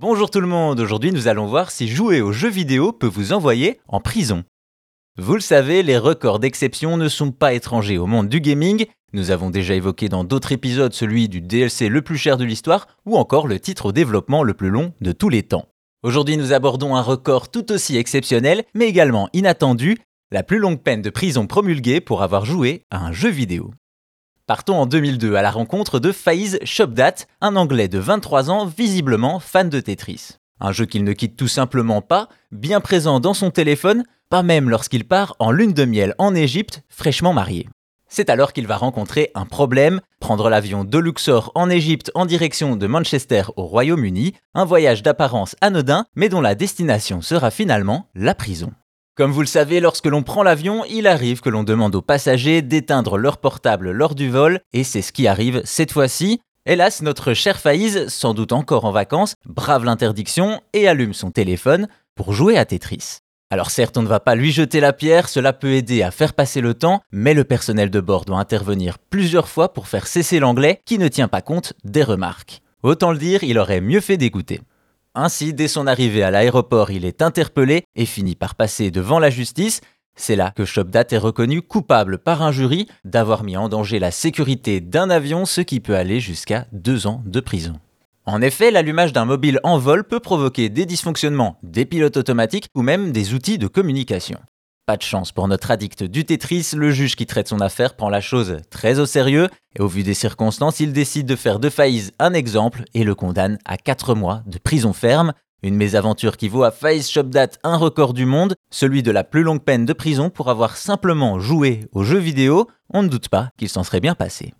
Bonjour tout le monde, aujourd'hui nous allons voir si jouer aux jeux vidéo peut vous envoyer en prison. Vous le savez, les records d'exception ne sont pas étrangers au monde du gaming. Nous avons déjà évoqué dans d'autres épisodes celui du DLC le plus cher de l'histoire ou encore le titre au développement le plus long de tous les temps. Aujourd'hui nous abordons un record tout aussi exceptionnel mais également inattendu, la plus longue peine de prison promulguée pour avoir joué à un jeu vidéo. Partons en 2002 à la rencontre de Faiz Shopdat, un Anglais de 23 ans visiblement fan de Tetris. Un jeu qu'il ne quitte tout simplement pas, bien présent dans son téléphone, pas même lorsqu'il part en lune de miel en Égypte, fraîchement marié. C'est alors qu'il va rencontrer un problème, prendre l'avion de Luxor en Égypte en direction de Manchester au Royaume-Uni, un voyage d'apparence anodin mais dont la destination sera finalement la prison. Comme vous le savez, lorsque l'on prend l'avion, il arrive que l'on demande aux passagers d'éteindre leur portable lors du vol, et c'est ce qui arrive cette fois-ci. Hélas, notre cher Faïz, sans doute encore en vacances, brave l'interdiction et allume son téléphone pour jouer à Tetris. Alors certes, on ne va pas lui jeter la pierre, cela peut aider à faire passer le temps, mais le personnel de bord doit intervenir plusieurs fois pour faire cesser l'anglais qui ne tient pas compte des remarques. Autant le dire, il aurait mieux fait d'écouter. Ainsi, dès son arrivée à l'aéroport, il est interpellé et finit par passer devant la justice. C'est là que Shopdat est reconnu coupable par un jury d'avoir mis en danger la sécurité d'un avion, ce qui peut aller jusqu'à deux ans de prison. En effet, l'allumage d'un mobile en vol peut provoquer des dysfonctionnements des pilotes automatiques ou même des outils de communication. Pas de chance pour notre addict du Tetris, le juge qui traite son affaire prend la chose très au sérieux et au vu des circonstances, il décide de faire de Faiz un exemple et le condamne à 4 mois de prison ferme. Une mésaventure qui vaut à Faiz Shopdat un record du monde, celui de la plus longue peine de prison pour avoir simplement joué aux jeux vidéo. On ne doute pas qu'il s'en serait bien passé.